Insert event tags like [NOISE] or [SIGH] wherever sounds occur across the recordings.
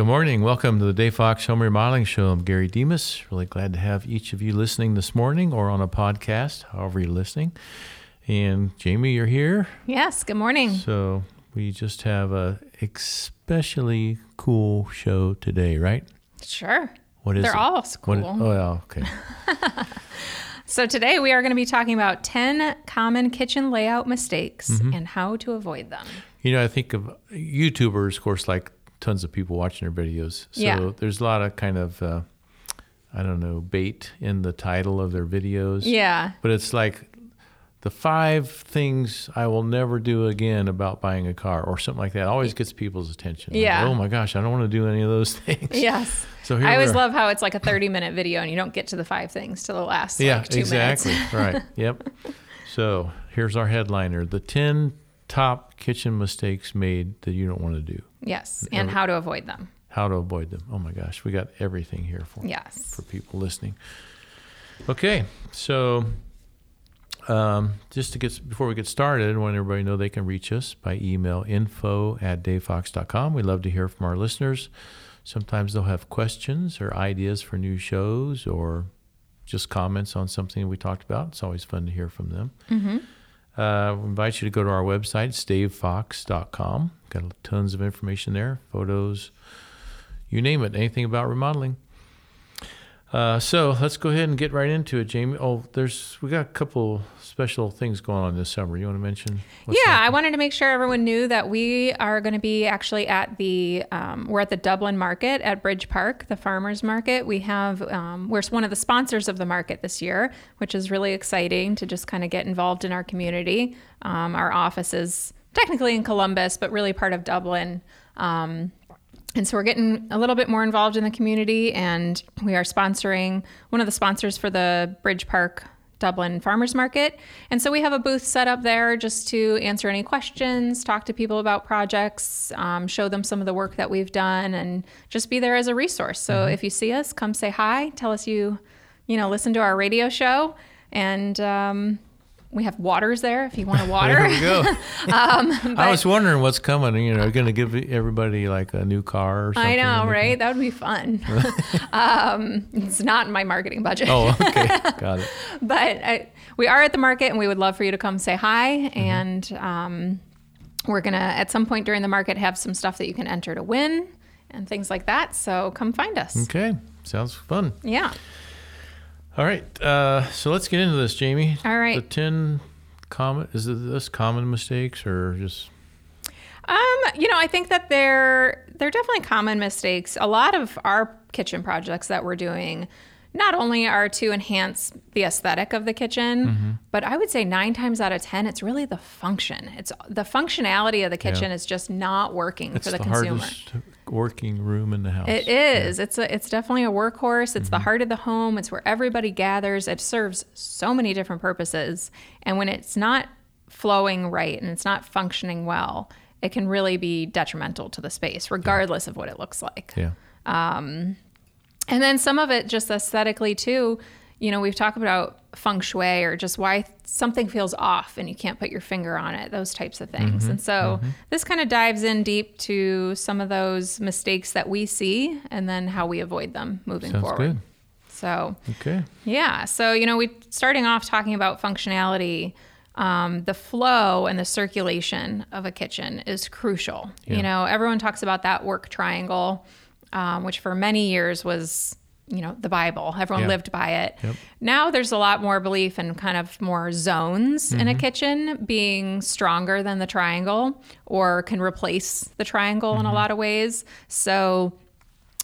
Good morning. Welcome to the Dave Fox Home Remodeling Show. I'm Gary Demas. Really glad to have each of you listening this morning or on a podcast, however you're listening. And Jamie, you're here. Yes, good morning. So we just have a especially cool show today, right? Sure. What is They're it? all cool. Oh, yeah, okay. [LAUGHS] [LAUGHS] So today we are going to be talking about 10 common kitchen layout mistakes Mm-hmm. and how to avoid them. You know, I think of YouTubers, of course, like tons of people watching their videos. So Yeah. there's a lot of kind of, uh, I don't know, bait in the title of their videos. Yeah. But it's like the five things I will never do again about buying a car or something like that always gets people's attention. Like, Yeah. oh my gosh, I don't want to do any of those [LAUGHS] things. Yes. So here I always love how it's like a 30 minute video and you don't get to the five things till the last Yeah, like two exactly. minutes. right. [LAUGHS] Yep. So here's our headliner the 10 top kitchen mistakes made that you don't want to do. Yes. And how to avoid them. How to avoid them. Oh my gosh, we got everything here for Yes. for people listening. Okay, so um, just to get before we get started, I want everybody to know they can reach us by email info at davefox.com. We love to hear from our listeners. Sometimes they'll have questions or ideas for new shows or just comments on something we talked about. It's always fun to hear from them. Uh, we invite you to go to our website, it's davefox.com. Got tons of information there, photos, you name it, anything about remodeling. Uh, so let's go ahead and get right into it, Jamie. Oh, there's we got a couple special things going on this summer. You want to mention? yeah, happening? I wanted to make sure everyone knew that we are going to be actually at the um, we're at the Dublin Market at Bridge Park, the farmers market. We have um, we're one of the sponsors of the market this year, which is really exciting to just kind of get involved in our community. Um, our office is technically in Columbus, but really part of Dublin. Um, and so we're getting a little bit more involved in the community, and we are sponsoring one of the sponsors for the Bridge Park Dublin Farmers Market. And so we have a booth set up there just to answer any questions, talk to people about projects, um, show them some of the work that we've done, and just be there as a resource. So if you see us, come say hi, tell us you, you know, listen to our radio show, and um, we have waters there if you want a [LAUGHS] water. There we go. [LAUGHS] Um, I was wondering what's coming. You know, going to give everybody like a new car or something. I know, right? [LAUGHS] That would be fun. um, it's not in my marketing budget. Oh, okay, got it. but I, we are at the market and we would love for you to come say hi. Mm-hmm. And um, we're going to, at some point during the market, have some stuff that you can enter to win and things like that. So come find us. Okay, sounds fun. Yeah. All right, uh, so let's get into this, Jamie. All right. The ten common is it this common mistakes or just Um, you know, I think that they're they're definitely common mistakes. A lot of our kitchen projects that we're doing not only are to enhance the aesthetic of the kitchen, Mm-hmm. but I would say nine times out of ten, it's really the function. It's the functionality of the kitchen is just not working it's for the, the, consumer. hardest working room in the house. It is. It's a, it's definitely a workhorse. It's the Mm-hmm. heart of the home. It's where everybody gathers. It serves so many different purposes. And when it's not flowing right and it's not functioning well, it can really be detrimental to the space, regardless of what it looks like. Yeah. And then some of it just aesthetically too. You know, we've talked about feng shui or just why something feels off and you can't put your finger on it, those types of things. Mm-hmm, And so this kind of dives in deep to some of those mistakes that we see and then how we avoid them moving Sounds forward. good. So, Okay. yeah. So, you know, we starting off talking about functionality. Um, the flow and the circulation of a kitchen is crucial. Yeah. You know, everyone talks about that work triangle, um, which for many years was, you know, the Bible. Everyone Yeah. lived by it. Yep. Now there's a lot more belief in kind of more zones in Mm-hmm. a kitchen being stronger than the triangle or can replace the triangle Mm-hmm. in a lot of ways. So,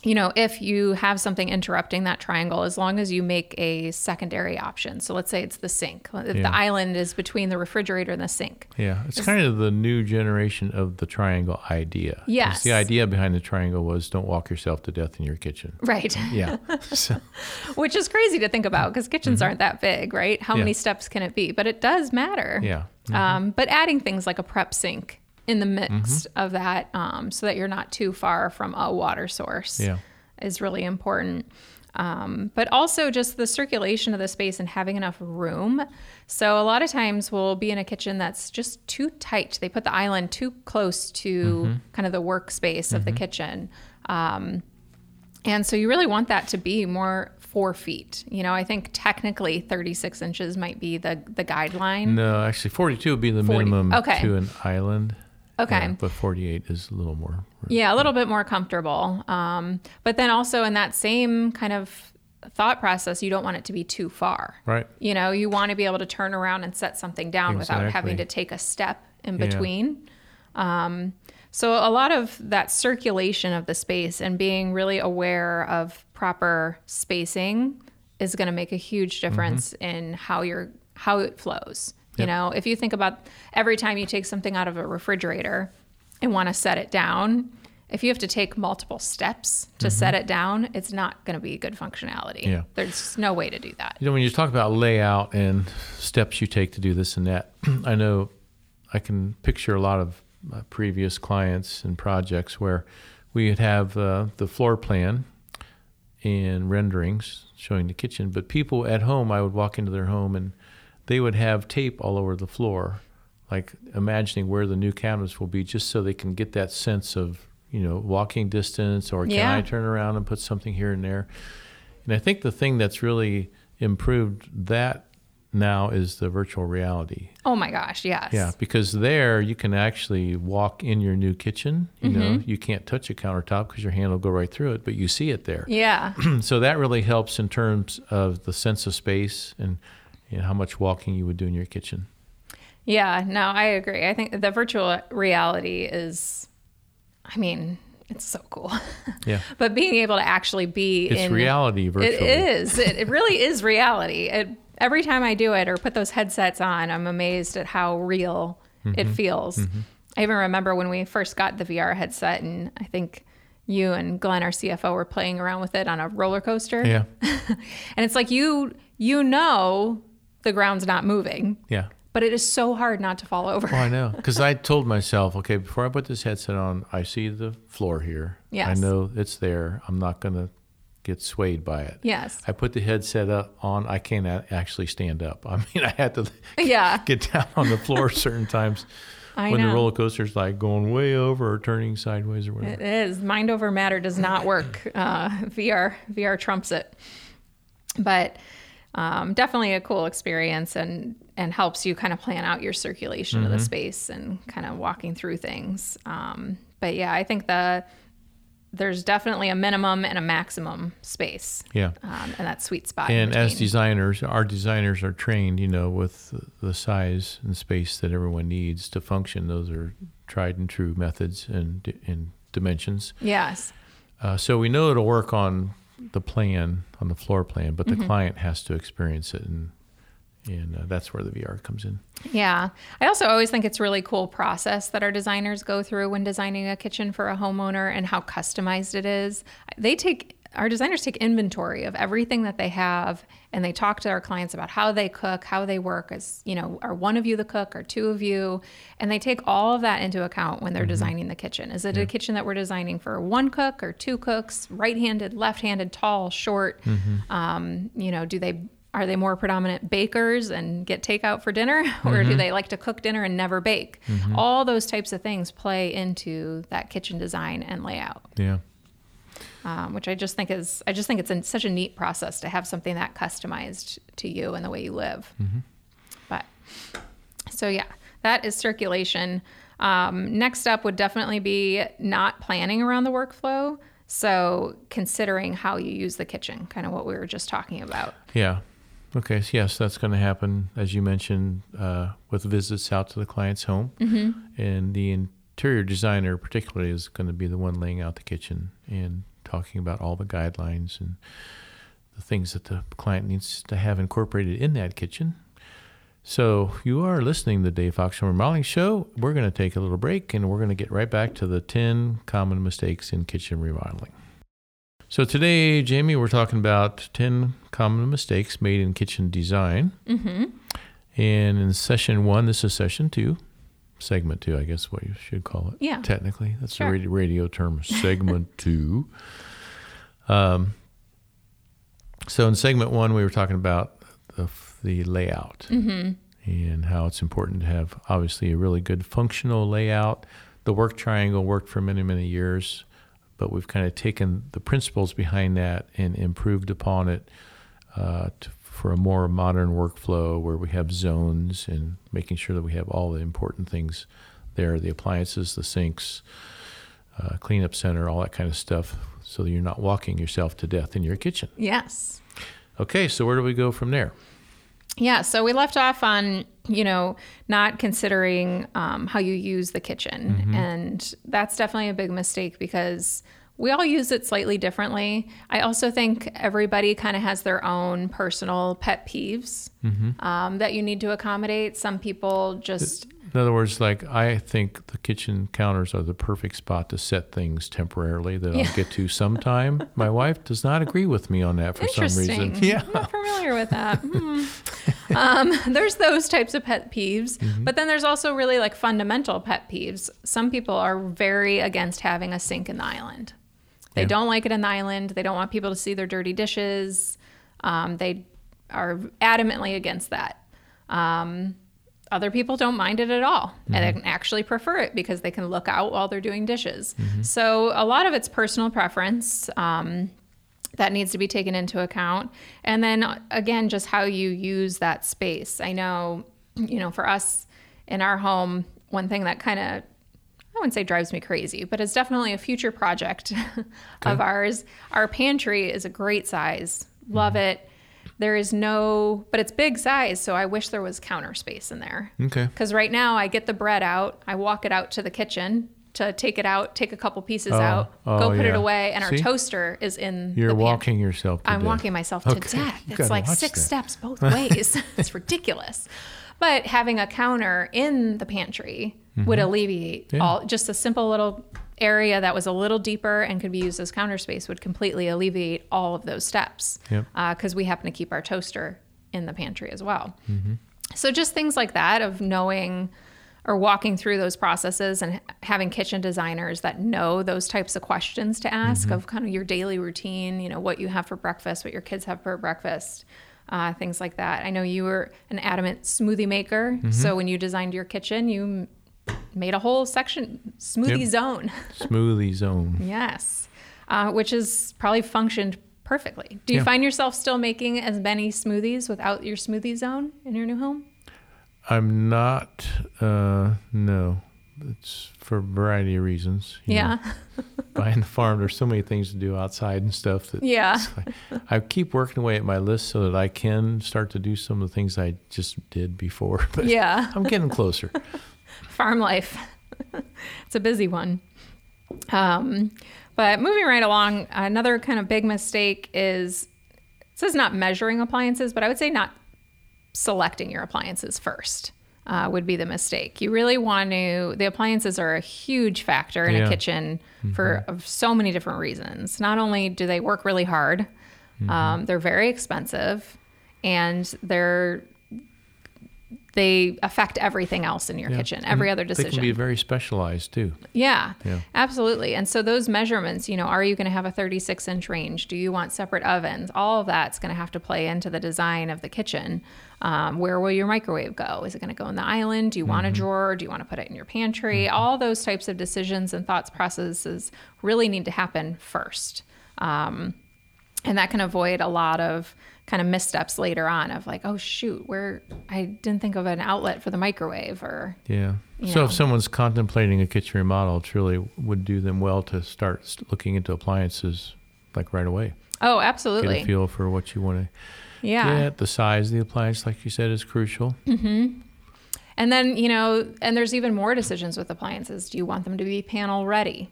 you know, if you have something interrupting that triangle, as long as you make a secondary option. So let's say it's the sink. Yeah. the island is between the refrigerator and the sink. Yeah, it's kind of the new generation of the triangle idea. Yes. The idea behind the triangle was don't walk yourself to death in your kitchen. Right. Yeah. [LAUGHS] so, Which is crazy to think about because kitchens aren't that big, right? How Mm-hmm. Yeah. many steps can it be? But it does matter. yeah. Um, but adding things like a prep sink in the midst Mm-hmm. of that um, so that you're not too far from a water source Yeah. is really important. Um, but also just the circulation of the space and having enough room. So a lot of times we'll be in a kitchen that's just too tight. They put the island too close to Mm-hmm. kind of the workspace of the kitchen. Um, and so you really want that to be more four feet. You know, I think technically 36 inches might be the, the guideline. No, actually, 42 would be the 40. minimum Okay. to an island. Okay. Yeah, but 48 is a little more. Yeah, a little bit more comfortable. Um, but then also in that same kind of thought process, you don't want it to be too far. Right. You know, you want to be able to turn around and set something down without having to take a step in Yeah. between. Um, so a lot of that circulation of the space and being really aware of proper spacing is going to make a huge difference in how your how it flows. You Yep. know, if you think about every time you take something out of a refrigerator and want to set it down, if you have to take multiple steps to set it down, it's not going to be good functionality. Yeah. There's no way to do that. You know, when you talk about layout and steps you take to do this and that, [CLEARS THROAT] I know I can picture a lot of uh, previous clients and projects where we would have uh, the floor plan and renderings showing the kitchen, but people at home, I would walk into their home and they would have tape all over the floor, like imagining where the new cabinets will be, just so they can get that sense of you know walking distance or can Yeah. I turn around and put something here and there. And I think the thing that's really improved that now is the virtual reality. Oh my gosh, yes. Yeah, because there you can actually walk in your new kitchen. You know, Mm-hmm. you can't touch a countertop because your hand will go right through it, but you see it there. Yeah. [CLEARS THROAT] so that really helps in terms of the sense of space and you know, how much walking you would do in your kitchen. Yeah, no, I agree. I think the virtual reality is, I mean, it's so cool. [LAUGHS] Yeah, but being able to actually be it's in reality virtually. It is. It, it really [LAUGHS] is reality. It, every time I do it or put those headsets on, I'm amazed at how real Mm-hmm. it feels. I even remember when we first got the VR headset, and I think you and Glenn, our CFO, were playing around with it on a roller coaster. Yeah, [LAUGHS] And it's like you you know the ground's not moving, yeah. but it is so hard not to fall over. Oh, I know. [LAUGHS] Because I told myself, okay, before I put this headset on, I see the floor here. I know it's there. I'm not going to get swayed by it. Yes. I put the headset up on. I can't actually stand up. [LAUGHS] I mean, I had to [LAUGHS] Yeah. get down on the floor certain times I when know. the roller coaster's like going way over or turning sideways or whatever. It is. Mind over matter does not work. Uh, VR VR trumps it. But um, definitely a cool experience and and helps you kind of plan out your circulation of the space and kind of walking through things. Um, but yeah, I think the there's definitely a minimum and a maximum space, yeah. um, and that sweet spot. And as designers, our designers are trained, you know, with the size and space that everyone needs to function. Those are tried and true methods and, and dimensions. yes, Uh, so we know it'll work on the plan, on the floor plan, but the Mm-hmm. client has to experience it, and and uh, that's where the VR comes in. Yeah. I also always think it's really cool process that our designers go through when designing a kitchen for a homeowner and how customized it is. They take our designers take inventory of everything that they have and they talk to our clients about how they cook, how they work as, you know, are one of you the cook or two of you? And they take all of that into account when they're mm-hmm. designing the kitchen. Is it a kitchen that we're designing for one cook or two cooks, right-handed, left-handed, tall, short? Mm-hmm. Um, you know, do they are they more predominant bakers and get takeout for dinner? [LAUGHS] Or do mm-hmm. they like to cook dinner and never bake? All those types of things play into that kitchen design and layout. Yeah. Um, which i just think is i just think it's such a neat process to have something that customized to you and the way you live but so yeah that is circulation um, next up would definitely be not planning around the workflow so considering how you use the kitchen kind of what we were just talking about Yeah. Okay. so yes, that's going to happen, as you mentioned, uh, with visits out to the client's home. Mm-hmm. And the interior designer, particularly, is going to be the one laying out the kitchen and talking about all the guidelines and the things that the client needs to have incorporated in that kitchen. So you are listening to the Dave Fox Remodeling Show. We're going to take a little break and we're going to get right back to the 10 common mistakes in kitchen remodeling. So today, Jamie, we're talking about 10 common mistakes made in kitchen design. mm-hmm. And in session one, this is session two, segment two, I guess what you should call it. Yeah. Technically, that's Sure. the radio, radio term, [LAUGHS] segment two. Um, so in segment one, we were talking about the, the layout Mm-hmm. and how it's important to have obviously a really good functional layout. The work triangle worked for many, many years, but we've kind of taken the principles behind that and improved upon it uh, to, for a more modern workflow where we have zones and making sure that we have all the important things there the appliances, the sinks, uh, cleanup center, all that kind of stuff, so that you're not walking yourself to death in your kitchen. Yes. Okay, so where do we go from there? Yeah, so we left off on, you know, not considering um, how you use the kitchen. Mm-hmm. And that's definitely a big mistake because we all use it slightly differently. I also think everybody kind of has their own personal pet peeves Mm-hmm. um, that you need to accommodate. Some people just, In other words, like I think the kitchen counters are the perfect spot to set things temporarily that Yeah. I'll get to sometime. [LAUGHS] My wife does not agree with me on that for some reason. [LAUGHS] Yeah. I'm not familiar with that. Hmm. um, [LAUGHS] there's those types of pet peeves, Mm-hmm. but then there's also really like fundamental pet peeves. Some people are very against having a sink in the island. They Yeah. don't like it in the island. They don't want people to see their dirty dishes. Um, they are adamantly against that. Um, other people don't mind it at all and actually prefer it because they can look out while they're doing dishes. So a lot of it's personal preference. Um, that needs to be taken into account. And then again, just how you use that space. I know, you know, for us in our home, one thing that kind of I wouldn't say drives me crazy, but it's definitely a future project [LAUGHS] of ours. Our pantry is a great size. Love mm. it. There is no, but it's big size, so I wish there was counter space in there. Okay. Because right now I get the bread out, I walk it out to the kitchen to take it out, take a couple pieces Oh, out, oh, go put it away, and our toaster is in You're the walking yourself to death. I'm death. walking myself to Okay. death. You It's like six that. steps both [LAUGHS] ways. [LAUGHS] it's ridiculous. But having a counter in the pantry would alleviate Mm-hmm. Yeah. all just a simple little area that was a little deeper and could be used as counter space would completely alleviate all of those steps. Yep. Because we happen to keep our toaster in the pantry as well. Mm-hmm. So just things like that of knowing or walking through those processes and having kitchen designers that know those types of questions to ask of kind of your daily routine, you know, what you have for breakfast, what your kids have for breakfast, uh, things like that. I know you were an adamant smoothie maker. So when you designed your kitchen, you made a whole section smoothie Yep. zone. [LAUGHS] Smoothie zone. yes. Uh, which has probably functioned perfectly. Do you Yeah. find yourself still making as many smoothies without your smoothie zone in your new home? I'm not. Uh, no, it's for a variety of reasons. you know. Yeah. [LAUGHS] buying the farm, there's so many things to do outside and stuff that Yeah. I keep working away at my list so that I can start to do some of the things I just did before. [LAUGHS] But Yeah. I'm getting closer. Farm life. [LAUGHS] it's a busy one. Um, but moving right along, another kind of big mistake is it says not measuring appliances, but I would say not selecting your appliances first. Uh, would be the mistake. You really want to. The appliances are a huge factor in Yeah. a kitchen for of so many different reasons. Not only do they work really hard, um, they're very expensive, and they're they affect everything else in your Yeah. kitchen, And every other They decision. can be very specialized too. Yeah, Yeah. absolutely. And so those measurements, you know, are you going to have a 36 inch range? Do you want separate ovens? All of that's going to have to play into the design of the kitchen. Um, where will your microwave go? Is it going to go in the island? Do you want a drawer? Do you want to put it in your pantry? All those types of decisions and thoughts processes really need to happen first. Um, and that can avoid a lot of kind of missteps later on of like, oh shoot, where I didn't think of an outlet for the microwave or Yeah. So know. if someone's contemplating a kitchen remodel, truly would do them well to start looking into appliances like right away. oh, absolutely. Get a feel for what you want to yeah. get. The size of the appliance, like you said, is crucial. Mm-hmm. And then, you know, and there's even more decisions with appliances. Do you want them to be panel ready?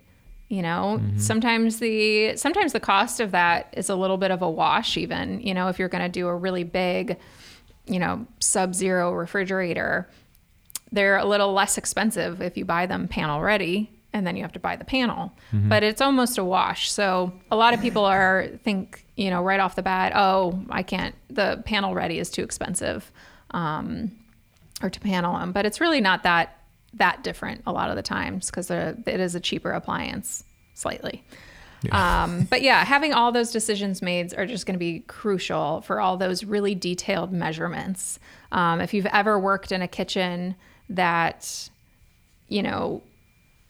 You know, sometimes the sometimes the cost of that is a little bit of a wash even, you know, if you're going to do a really big, you know, sub-zero refrigerator, they're a little less expensive if you buy them panel ready and then you have to buy the panel. But it's almost a wash. So a lot of people are think, you know, right off the bat, oh, I can't the panel ready is too expensive. Um, or to panel them, but it's really not that that different a lot of the times because it is a cheaper appliance slightly. Um, but yeah, having all those decisions made are just going to be crucial for all those really detailed measurements. Um, if you've ever worked in a kitchen that, you know,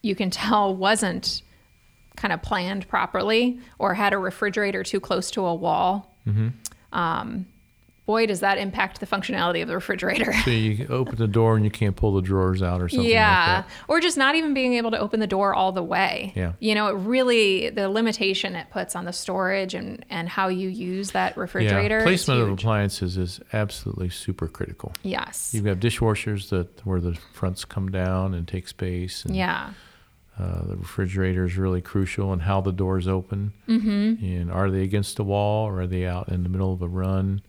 you can tell wasn't kind of planned properly or had a refrigerator too close to a wall, um, boy, does that impact the functionality of the refrigerator. So you open the door and you can't pull the drawers out or something yeah. like that. Or just not even being able to open the door all the way. Yeah. You know, it really, the limitation it puts on the storage and, and how you use that refrigerator. Yeah, placement of appliances is absolutely super critical. Yes. You have got dishwashers that where the fronts come down and take space, and yeah. uh, the refrigerator is really crucial, and how the doors open, mm-hmm. and are they against the wall or are they out in the middle of a run?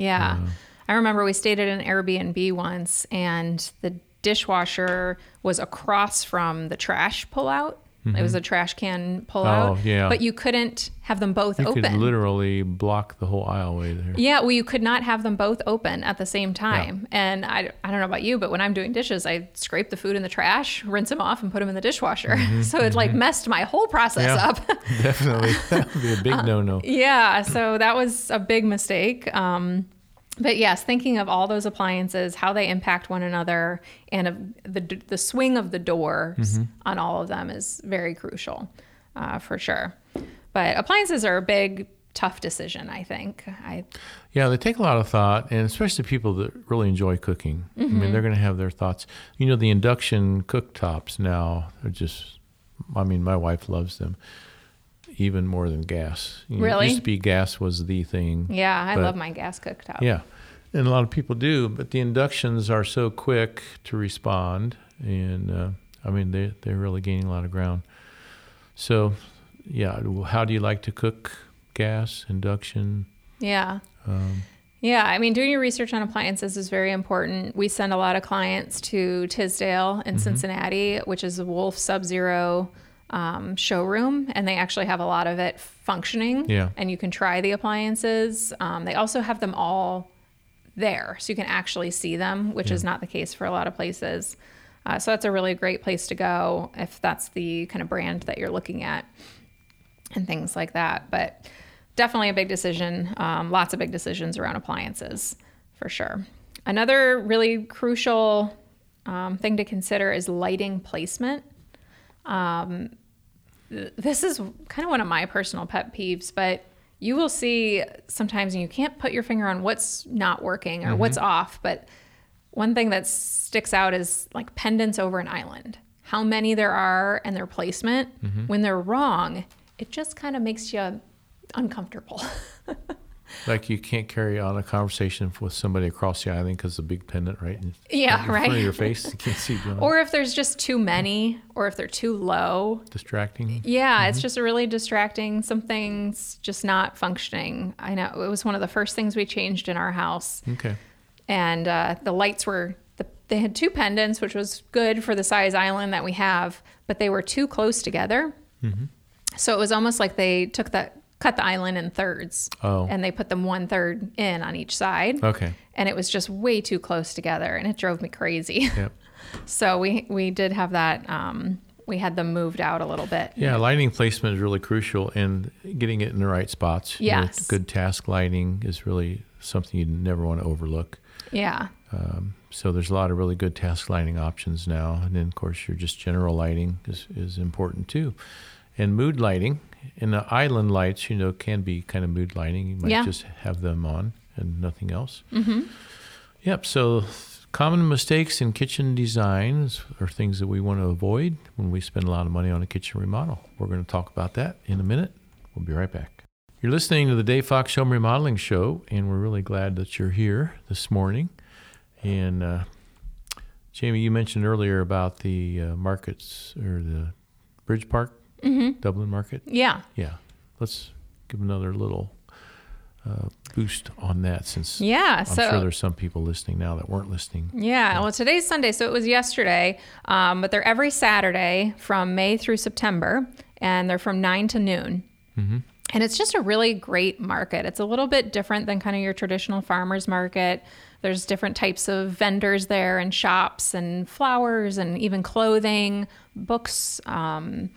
Yeah. Uh, I remember we stayed at an Airbnb once and the dishwasher was across from the trash pullout. It was mm-hmm. a trash can pullout. Oh, yeah. But you couldn't have them both You open. could literally block the whole aisleway there. Yeah, well, you could not have them both open at the same time. And I, I don't know about you, but when I'm doing dishes, I scrape the food in the trash, rinse them off, and put them in the dishwasher. Mm-hmm, [LAUGHS] so it like mm-hmm. messed my whole process Yeah. up. [LAUGHS] Definitely, [LAUGHS] that would be a big uh, no-no. yeah, so that was a big mistake. Um, but yes, thinking of all those appliances, how they impact one another, and of the the swing of the doors on all of them is very crucial, uh, for sure. But appliances are a big, tough decision. I think. I Yeah, they take a lot of thought, and especially people that really enjoy cooking. I Mm-hmm. mean, they're going to have their thoughts. You know, the induction cooktops now are just. I mean, my wife loves them even more than gas. You know, Really? It used to be gas was the thing. yeah, I But- love my gas cooktop. Yeah, and a lot of people do, but the inductions are so quick to respond, and uh, I mean they they're really gaining a lot of ground. So, yeah, how do you like to cook? Gas, induction. Yeah. Um, Yeah, I mean, doing your research on appliances is very important. We send a lot of clients to Tisdale Mm-hmm. in Cincinnati, which is a Wolf Sub Zero um, showroom, and they actually have a lot of it functioning. Yeah. And you can try the appliances. Um, they also have them all there, so you can actually see them, which is not the case for a lot of places. Uh, so that's a really great place to go if that's the kind of brand that you're looking at and things like that. But definitely a big decision. Um, lots of big decisions around appliances for sure. Another really crucial um, thing to consider is lighting placement. Um, this is kind of one of my personal pet peeves, but you will see sometimes and you can't put your finger on what's not working or what's mm-hmm. off. But one thing that sticks out is like pendants over an island. How many there are and their placement. Mm-hmm. When they're wrong, it just kind of makes you uncomfortable. [LAUGHS] like you can't carry on a conversation with somebody across the island because the big pendant right in, [LAUGHS] Yeah, in front right. of your face. You can't see beyond. or if there's just too many, or if they're too low. distracting. Yeah, it's just really distracting. Something's just not functioning. I know it was one of the first things we changed in our house. Okay. and uh, the lights were the, they had two pendants which was good for the size island that we have but they were too close together so it was almost like they took that cut the island in thirds Oh. and they put them one third in on each side Okay. and it was just way too close together and it drove me crazy Yep. [LAUGHS] so we we did have that um, we had them moved out a little bit Yeah, lighting placement is really crucial, and getting it in the right spots. You know, Yes. good task lighting is really something you never want to overlook. yeah Um, so there's a lot of really good task lighting options now, and then of course your just general lighting is, is important too, and mood lighting. And the island lights, you know, can be kind of mood lighting. You might Yeah. just have them on and nothing else. Mm-hmm. Yep. So common mistakes in kitchen designs are things that we want to avoid when we spend a lot of money on a kitchen remodel. We're going to talk about that in a minute. We'll be right back. You're listening to the Dave Fox Home Remodeling Show, and we're really glad that you're here this morning. And uh, Jamie, you mentioned earlier about the uh, markets or the Bridge Park, Dublin Market. yeah Yeah, let's give another little uh, boost on that since yeah I'm so sure there's some people listening now that weren't listening. Yeah, well, today's Sunday, so it was yesterday, um, but they're every Saturday from May through September, and they're from 9 to noon. And it's just a really great market. It's a little bit different than kind of your traditional farmer's market. There's different types of vendors there, and shops, and flowers, and even clothing, books, um,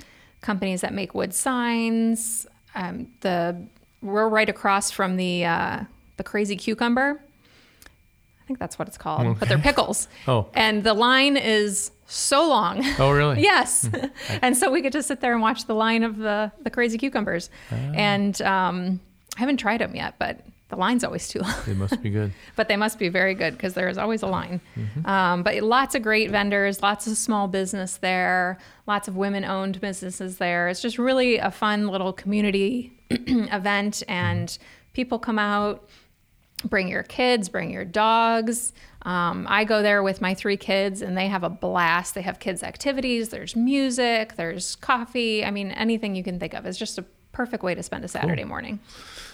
companies that make wood signs. Um, the we're right across from the uh, the crazy cucumber. I think that's what it's called, but they're pickles. [LAUGHS] Oh. And the line is so long. Oh, really? [LAUGHS] yes. [LAUGHS] and so we get to sit there and watch the line of the, the crazy cucumbers. And um, I haven't tried them yet, but the line's always too long. They must be good. [LAUGHS] but they must be very good because there is always a line. Um, but lots of great vendors, lots of small business there, lots of women owned businesses there. It's just really a fun little community [CLEARS THROAT] event, and people come out. Bring your kids, bring your dogs. Um, I go there with my three kids, and they have a blast. They have kids' activities. There's music. There's coffee. I mean, anything you can think of. It's just a perfect way to spend a Saturday morning.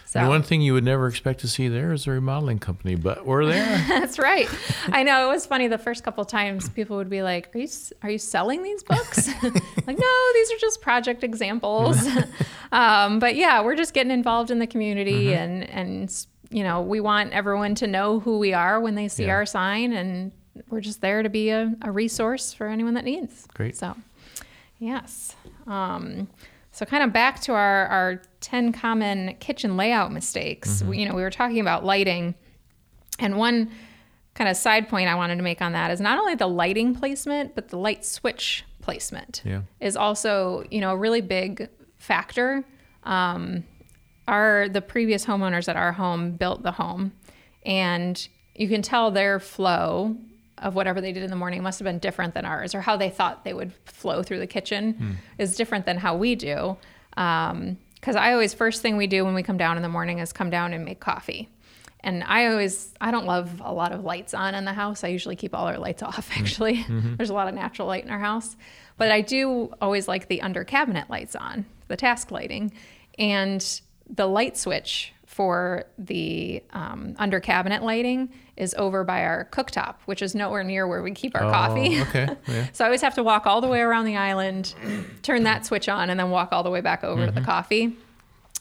So And one thing you would never expect to see there is a remodeling company, but we're there. [LAUGHS] That's right. I know it was funny. The first couple times, people would be like, "Are you are you selling these books?" [LAUGHS] like, no, these are just project examples. [LAUGHS] um, but yeah, we're just getting involved in the community, and and you know, we want everyone to know who we are when they see Yeah. our sign, and we're just there to be a, a resource for anyone that needs. Great. So, yes. Um, so kind of back to our, our 10 common kitchen layout mistakes. We, you know, we were talking about lighting. And one kind of side point I wanted to make on that is not only the lighting placement, but the light switch placement Yeah. is also, you know, a really big factor. Um, our the previous homeowners at our home built the home, and you can tell their flow of whatever they did in the morning must have been different than ours, or how they thought they would flow through the kitchen hmm. is different than how we do. Um, because I always first thing we do when we come down in the morning is come down and make coffee. And I always, I don't love a lot of lights on in the house. I usually keep all our lights [LAUGHS] off, mm-hmm. actually. Mm-hmm. There's a lot of natural light in our house. But I do always like the under cabinet lights on, the task lighting. And the light switch for the um, under cabinet lighting is over by our cooktop, which is nowhere near where we keep our Oh, coffee. okay. [LAUGHS] Yeah. So I always have to walk all the way around the island, turn that switch on, and then walk all the way back over to Mm-hmm. the coffee.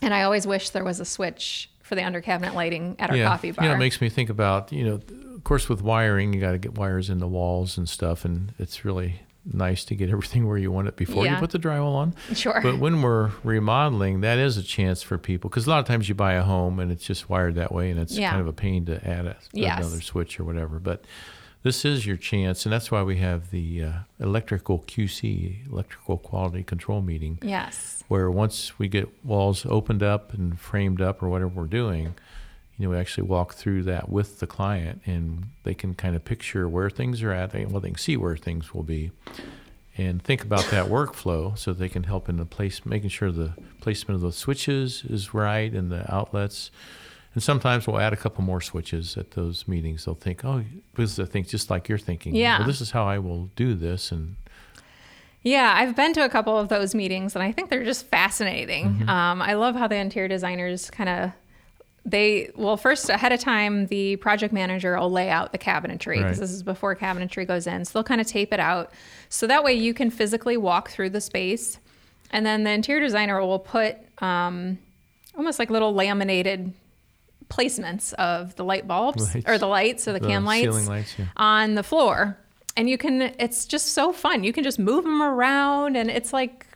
And I always wish there was a switch for the under cabinet lighting at our yeah. coffee bar. You know, it makes me think about, you know, of course, with wiring, you got to get wires in the walls and stuff, and it's really nice to get everything where you want it before you put the drywall on. sure. But when we're remodeling, that is a chance for people because a lot of times you buy a home and it's just wired that way, and it's Yeah. kind of a pain to add a, Yes. another switch or whatever. But this is your chance, and that's why we have the uh, electrical QC, electrical quality control meeting, yes. where once we get walls opened up and framed up or whatever we're doing, you know, we actually walk through that with the client, and they can kind of picture where things are at. They, well, they can see where things will be, and think about that workflow so they can help in the place, making sure the placement of those switches is right and the outlets. And sometimes we'll add a couple more switches at those meetings. They'll think, oh, because they think just like you're thinking. Yeah. Well, this is how I will do this, and Yeah, I've been to a couple of those meetings, and I think they're just fascinating. Mm-hmm. Um, I love how the interior designers kind of they well first ahead of time the project manager will lay out the cabinetry because Right. this is before cabinetry goes in so they'll kind of tape it out so that way you can physically walk through the space and then the interior designer will put um, almost like little laminated placements of the light bulbs Lights. or the lights or the, The can lights, lights, yeah. on the floor and you can it's just so fun you can just move them around and it's like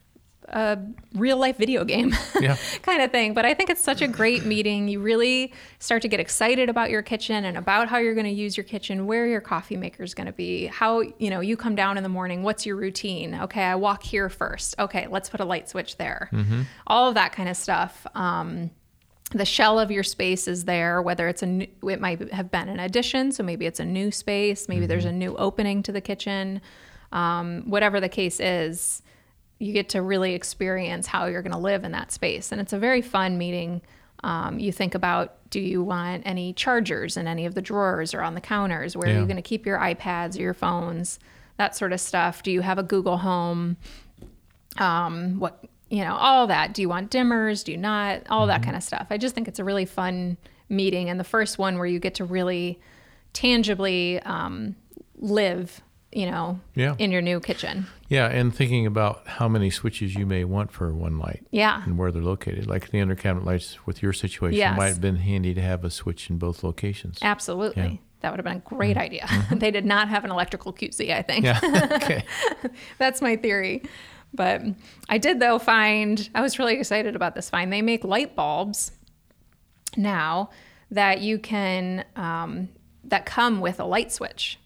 a real life video game [LAUGHS] Yeah. kind of thing. But i think it's such a great meeting. You really start to get excited about your kitchen and about how you're going to use your kitchen where your coffee maker is going to be how you know you come down in the morning what's your routine? Okay i walk here first. Okay let's put a light switch there. All of that kind of stuff. Um, the shell of your space is there whether it's a new, it might have been an addition so maybe it's a new space maybe there's a new opening to the kitchen. Um, whatever the case is you get to really experience how you're going to live in that space. And it's a very fun meeting um, you think about do you want any chargers in any of the drawers or on the counters? Where are you going to keep your ipads or your phones that sort of stuff? Do you have a google home? Um, what you know all that. Do you want dimmers? Do you not? All that kind of stuff. I just think it's a really fun meeting and the first one where you get to really tangibly um, live you know Yeah. in your new kitchen Yeah, and thinking about how many switches you may want for one light yeah and where they're located. Like the under cabinet lights with your situation, Yes. might have been handy to have a switch in both locations. absolutely Yeah. that would have been a great idea [LAUGHS] they did not have an electrical qc i think Yeah. [LAUGHS] okay. [LAUGHS] That's my theory. But I did though find I was really excited about this find. They make light bulbs now that you can um, that come with a light switch.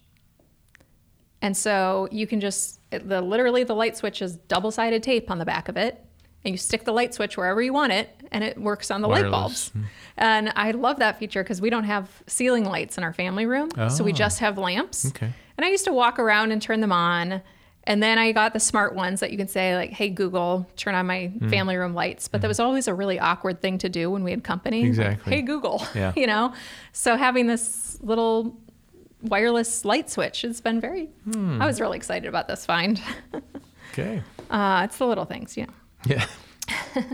And so you can just it, the literally the light switch is double-sided tape on the back of it, and you stick the light switch wherever you want it, and it works on the light Wireless. bulbs. And I love that feature because we don't have ceiling lights in our family room, so we Oh. just have lamps. Okay. And I used to walk around and turn them on. And then I got the smart ones that you can say, like, hey, Google, turn on my Hmm. family room lights. But that was always a really awkward thing to do when we had company. Like, Exactly. hey, Google, Yeah. [LAUGHS] you know? So having this little wireless light switch It's been very, Hmm. I was really excited about this find. [LAUGHS] Okay. Uh, it's the little things, yeah. Yeah. [LAUGHS]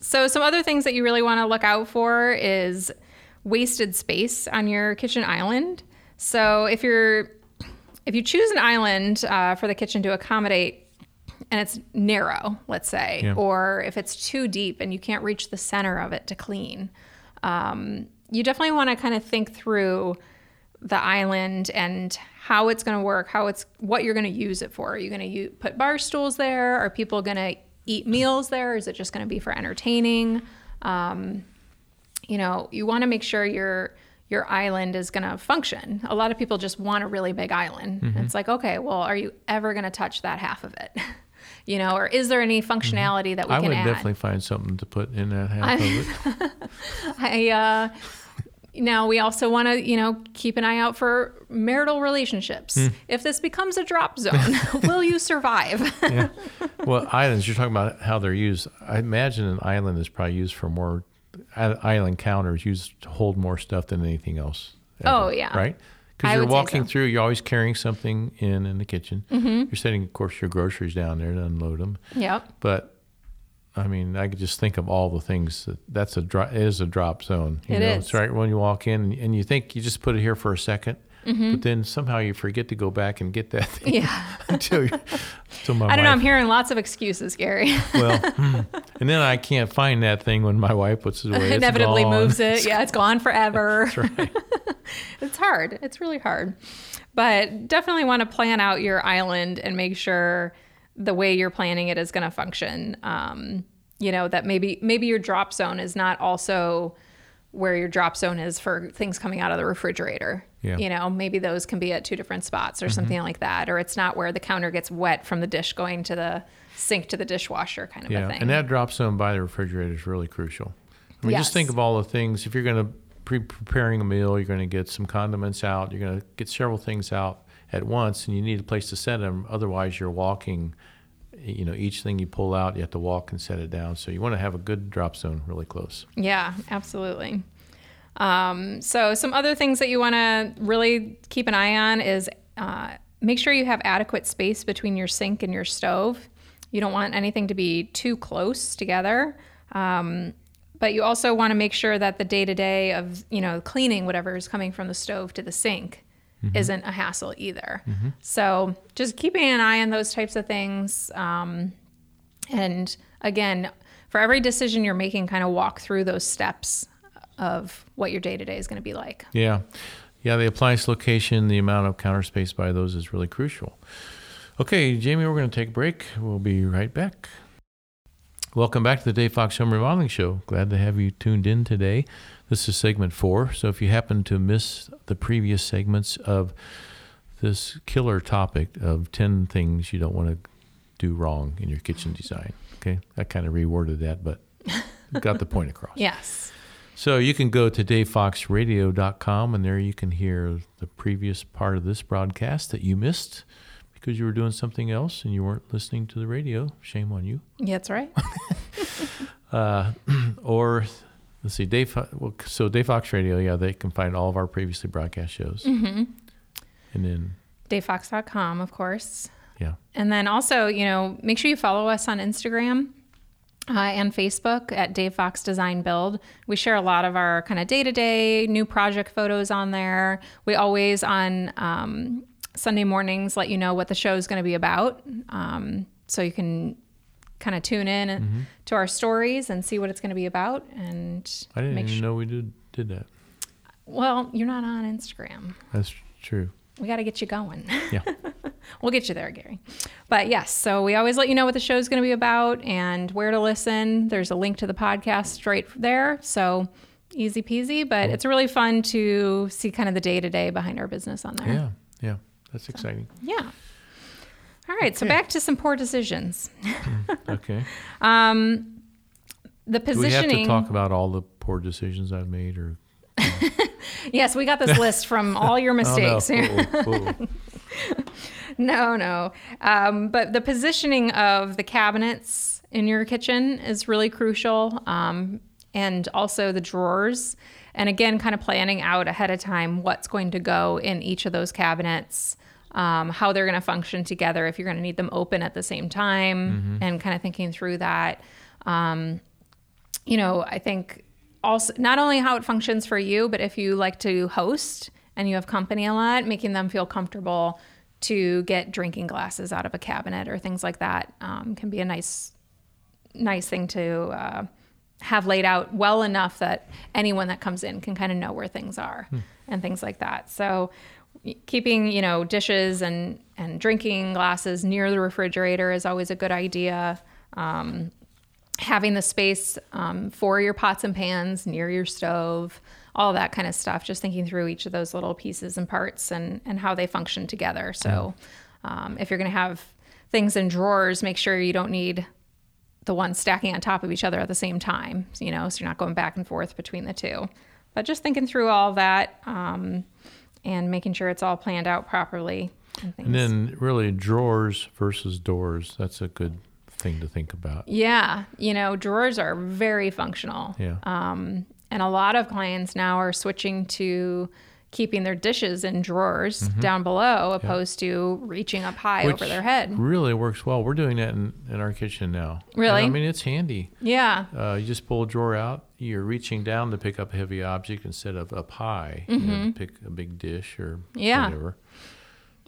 So some other things that you really want to look out for is wasted space on your kitchen island. So if you're if you choose an island uh, for the kitchen to accommodate and it's narrow, let's say, Yeah. or if it's too deep and you can't reach the center of it to clean, um, you definitely want to kind of think through the island and how it's going to work, how it's what you're going to use it for. Are you going to u- put bar stools there? Are people going to eat meals there? Is it just going to be for entertaining? Um, you know, you want to make sure your your island is going to function. A lot of people just want a really big island. Mm-hmm. It's like, okay, well, are you ever going to touch that half of it? [LAUGHS] you know, or is there any functionality that we Mm-hmm. I would definitely find something to put in that half of it. [LAUGHS] I uh now we also want to, you know, keep an eye out for marital relationships. Hmm. If this becomes a drop zone, [LAUGHS] will you survive? yeah. [LAUGHS] Well, islands, you're talking about how they're used. I imagine an island is probably used for more, island counters used to hold more stuff than anything else. Oh, yeah. Right? Because you're walking so. through, you're always carrying something in in the kitchen. Mm-hmm. You're setting, of course, your groceries down there to unload them. yep. But I mean, I could just think of all the things that that's a drop is a drop zone. You It know, is. it's right when you walk in and, and you think you just put it here for a 2nd Mm-hmm. but then somehow you forget to go back and get that thing Yeah. [LAUGHS] until, until my [LAUGHS] I don't know. I'm hearing lots of excuses, Gary. [LAUGHS] well, hmm. and then I can't find that thing when my wife puts it away. Inevitably gone. moves it. Yeah, it's gone forever. That's right. it's hard. It's really hard. But definitely want to plan out your island and make sure the way you're planning it is going to function. Um, you know that maybe maybe your drop zone is not also where your drop zone is for things coming out of the refrigerator. Yeah. You know, maybe those can be at two different spots or something like that. Or it's not where the counter gets wet from the dish going to the sink to the dishwasher kind of a Yeah, thing. and that drop zone by the refrigerator is really crucial. I mean, Yes. just think of all the things. If you're going to pre preparing a meal, you're going to get some condiments out. You're going to get several things out at once, and you need a place to set them. Otherwise, you're walking. You know, each thing you pull out, you have to walk and set it down. So you want to have a good drop zone really close. Yeah, absolutely. Um, so, some other things that you want to really keep an eye on is uh, make sure you have adequate space between your sink and your stove. You don't want anything to be too close together. Um, but you also want to make sure that the day to day of you know cleaning whatever is coming from the stove to the sink isn't a hassle either. So just keeping an eye on those types of things. Um, and again, for every decision you're making, kind of walk through those steps of what your day to day is going to be like. Yeah, yeah. The appliance location, the amount of counter space by those is really crucial. Okay, Jamie, we're going to take a break. We'll be right back. Welcome back to the Dave Fox Home Remodeling Show. Glad to have you tuned in today. This is segment four. So if you happen to miss the previous segments of this killer topic of 10 things you don't want to do wrong in your kitchen design, okay, I kind of reworded that, but [LAUGHS] got the point across. Yes. So you can go to davefoxradio.com and there you can hear the previous part of this broadcast that you missed because you were doing something else and you weren't listening to the radio. Shame on you. Yeah, that's right. [LAUGHS] Uh, [CLEARS THROAT] or let's see, Dave. Well, so Dave Fox Radio, yeah, they can find all of our previously broadcast shows. Mm-hmm. And then, DaveFox.com, of course. yeah, And then also, you know, make sure you follow us on Instagram uh, and Facebook at Dave Fox Design Build. We share a lot of our kind of day to day new project photos on there. We always on um, Sunday mornings let you know what the show is going to be about. Um, so you can kind of tune in Mm-hmm. to our stories and see what it's going to be about. And I didn't make even sure. know we did did that. Well, you're not on Instagram. That's true. We got to get you going. Yeah. [LAUGHS] We'll get you there, Gary. But yes, so we always let you know what the show is going to be about and where to listen. There's a link to the podcast right there. So easy peasy, but it's really fun to see kind of the day to day behind our business on there. Yeah. Yeah, that's exciting. Yeah. All right, so back to some poor decisions. Okay. [LAUGHS] Um, the Do we have positioning. to talk about all the poor decisions I've made, or [LAUGHS] yes, we got this list from [LAUGHS] all your mistakes. Oh, no. No, no. Um, but the positioning of the cabinets in your kitchen is really crucial, um, and also the drawers. And again, kind of planning out ahead of time what's going to go in each of those cabinets, um, how they're going to function together, if you're going to need them open at the same time, and kind of thinking through that. Um, you know, I think also not only how it functions for you, but if you like to host and you have company a lot, making them feel comfortable to get drinking glasses out of a cabinet or things like that um, can be a nice, nice thing to uh, have laid out well enough that anyone that comes in can kind of know where things are and things like that. So keeping you know dishes and and drinking glasses near the refrigerator is always a good idea. Um, having the space um, for your pots and pans near your stove, all that kind of stuff. Just thinking through each of those little pieces and parts and and how they function together. So, um, if you're going to have things in drawers, make sure you don't need the ones stacking on top of each other at the same time. You know, so you're not going back and forth between the two. But just thinking through all that um, and making sure it's all planned out properly. And, and then really drawers versus doors. That's a good thing to think about. yeah, you know, drawers are very functional. Yeah. Um, and a lot of clients now are switching to keeping their dishes in drawers down below opposed to reaching up high Which over their head. Really works well. We're doing that in, in our kitchen now. And, Really? I mean, it's handy. Yeah. Uh, you just pull a drawer out. You're reaching down to pick up a heavy object instead of up high. You know, to pick a big dish or Mm-hmm. Yeah. whatever.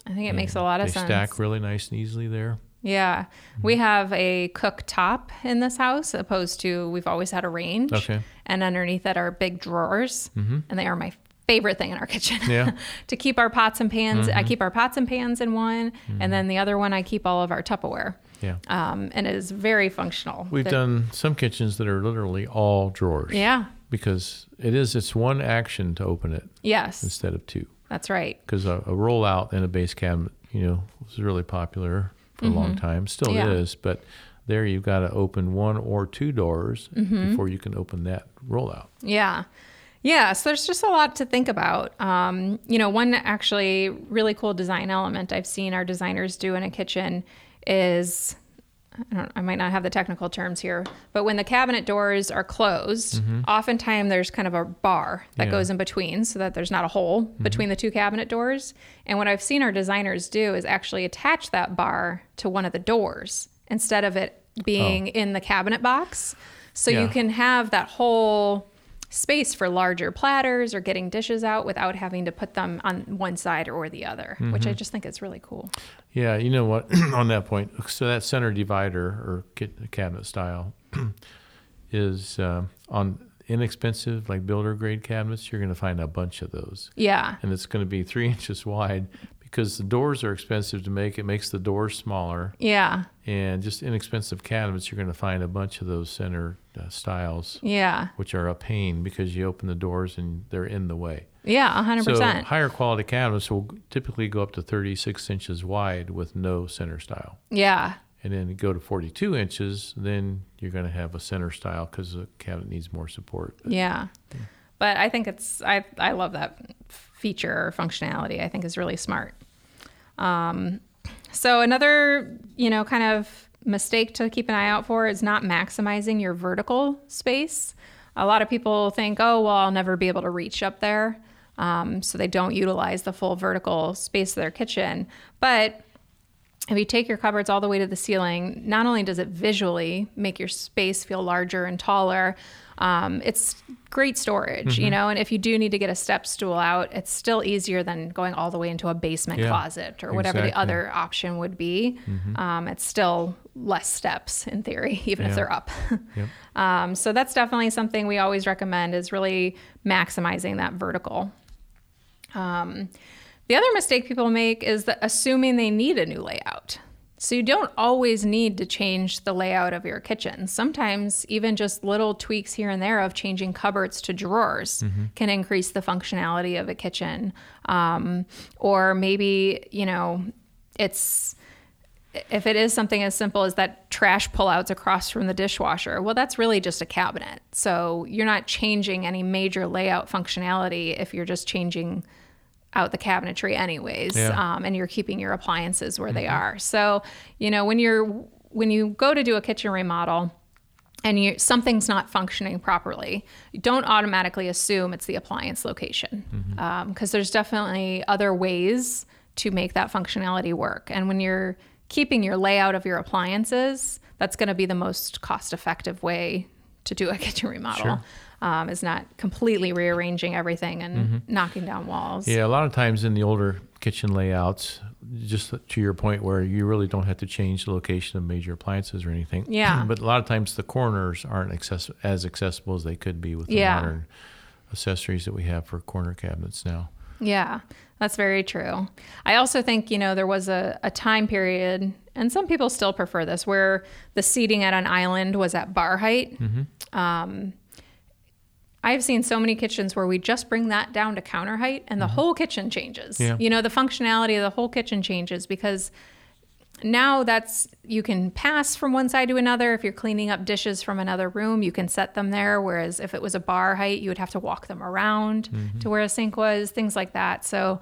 I think it makes a lot of they sense. stack really nice and easily there. Yeah. We have a cooktop in this house opposed to we've always had a range. Okay. And underneath that are big drawers. And they are my favorite thing in our [LAUGHS] kitchen. Yeah. [LAUGHS] to keep our pots and pans. I keep our pots and pans in one. And then the other one, I keep all of our Tupperware. Yeah. Um, and it is very functional. We've The- done some kitchens that are literally all drawers. Yeah. Because it is, it's one action to open it Yes. instead of two. That's right. Because a, a rollout in a base cabinet, you know, was really popular for a long time. Still Mm-hmm. Yeah. is, but there you've got to open one or two doors Mm-hmm. before you can open that rollout. Yeah. Yeah, so there's just a lot to think about. Um, you know, one actually really cool design element I've seen our designers do in a kitchen is I, don't, I might not have the technical terms here, but when the cabinet doors are closed, oftentimes there's kind of a bar that Yeah. goes in between so that there's not a hole between the two cabinet doors. And what I've seen our designers do is actually attach that bar to one of the doors instead of it being in the cabinet box. So Yeah. you can have that whole space for larger platters or getting dishes out without having to put them on one side or the other, which I just think is really cool. Yeah, you know what? [CLEARS THROAT] on that point, so that center divider or cabinet stile [CLEARS THROAT] is uh, on inexpensive, like builder grade cabinets. You're going to find a bunch of those, Yeah. and it's going to be three [LAUGHS] inches wide because the doors are expensive to make. It makes the doors smaller, Yeah. and just inexpensive cabinets. You're going to find a bunch of those center uh, stiles, Yeah. which are a pain because you open the doors and they're in the way. Yeah. A hundred So percent. higher quality cabinets will typically go up to 36 inches wide with no center stile. Yeah. And then go to 42 inches, then you're going to have a center stile because the cabinet needs more support. But Yeah. But I think it's I I love that feature or functionality. I think is really smart. Um, so another you know kind of mistake to keep an eye out for is not maximizing your vertical space. A lot of people think, oh well, I'll never be able to reach up there, um, so they don't utilize the full vertical space of their kitchen. But if you take your cupboards all the way to the ceiling, not only does it visually make your space feel larger and taller, um, it's great storage, you know. And if you do need to get a step stool out, it's still easier than going all the way into a basement Yeah, closet or whatever the other option would be. Um, it's still less steps in theory, [LAUGHS] even if they're up. Yep. [LAUGHS] Um, so that's definitely something we always recommend is really maximizing that vertical. Um, the other mistake people make is that assuming they need a new layout. So you don't always need to change the layout of your kitchen. Sometimes even just little tweaks here and there of changing cupboards to drawers can increase the functionality of a kitchen. Um, or maybe, you know, it's if it is something as simple as that trash pullouts across from the dishwasher, well, that's really just a cabinet. So you're not changing any major layout functionality if you're just changing out the cabinetry anyways Yeah. um, and you're keeping your appliances where they mm-hmm. are. So you know when you're when you go to do a kitchen remodel and you something's not functioning properly don't automatically assume it's the appliance location mm-hmm. um, because there's definitely other ways to make that functionality work. And when you're keeping your layout of your appliances that's going to be the most cost effective way to do a [LAUGHS] kitchen remodel. Sure. Um, is not completely rearranging everything and knocking down walls Yeah, a lot of times in the older kitchen layouts, just to your point, where you really don't have to change the location of major appliances or anything. Yeah. [CLEARS THROAT] but a lot of times the corners aren't access- as accessible as they could be with the Yeah. modern accessories that we have for corner cabinets now. Yeah, that's very true. I also think, you know, there was a, a time period, and some people still prefer this, where the seating at an island was at bar height. Um, I've seen so many kitchens where we just bring that down to counter height and the mm-hmm. whole kitchen changes. Yeah. You know, the functionality of the whole kitchen changes because now that's you can pass from one side to another. If you're cleaning up dishes from another room you can set them there. Whereas if it was a bar height you would have to walk them around mm-hmm. to where a sink was things like that. So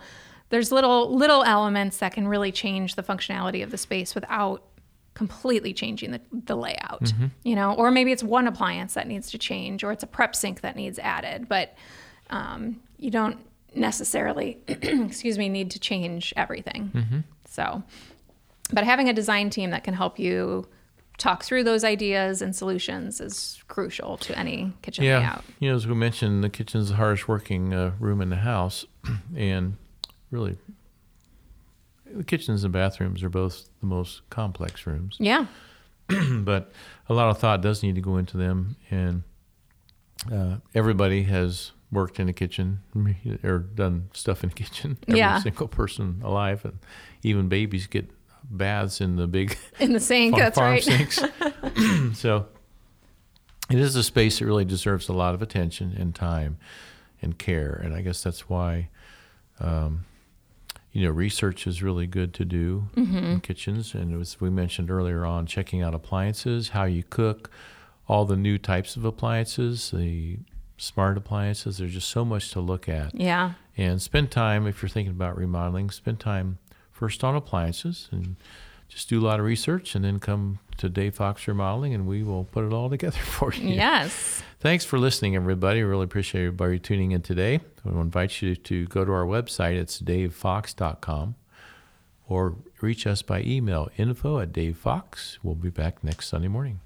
there's little little elements that can really change the functionality of the space without completely changing the, the layout you know? Or maybe it's one appliance that needs to change or it's a prep sink that needs added but um, you don't necessarily [CLEARS THROAT] excuse me need to change everything. So but having a design team that can help you talk through those ideas and solutions is crucial to any kitchen Yeah, layout. you know, as we mentioned, the kitchen's the hardest working uh, room in the house, [CLEARS THROAT] and really, the kitchens and bathrooms are both the most complex rooms. Yeah. [CLEARS THROAT] but a lot of thought does need to go into them, and uh, everybody has worked in a kitchen [LAUGHS] or done stuff in a kitchen. Every Yeah. single person alive, and even babies get baths in the big [LAUGHS] In the sink, farm, that's farm right. sinks. [LAUGHS] [CLEARS THROAT] so it is a space that really deserves a lot of attention and time and care, and I guess that's why. Um, you know, research is really good to do Mm-hmm. in kitchens, and as we mentioned earlier on, checking out appliances, how you cook, all the new types of appliances, the smart appliances. There's just so much to look at Yeah. and spend time if you're thinking about remodeling spend time first on appliances and just do a lot of research and then come to dave fox remodeling and we will put it all together [LAUGHS] for you Yes. Thanks for listening everybody. Really appreciate everybody tuning in today. I want to invite you to go to our website. It's davefox.com or reach us by email info at davefox. We'll be back next sunday morning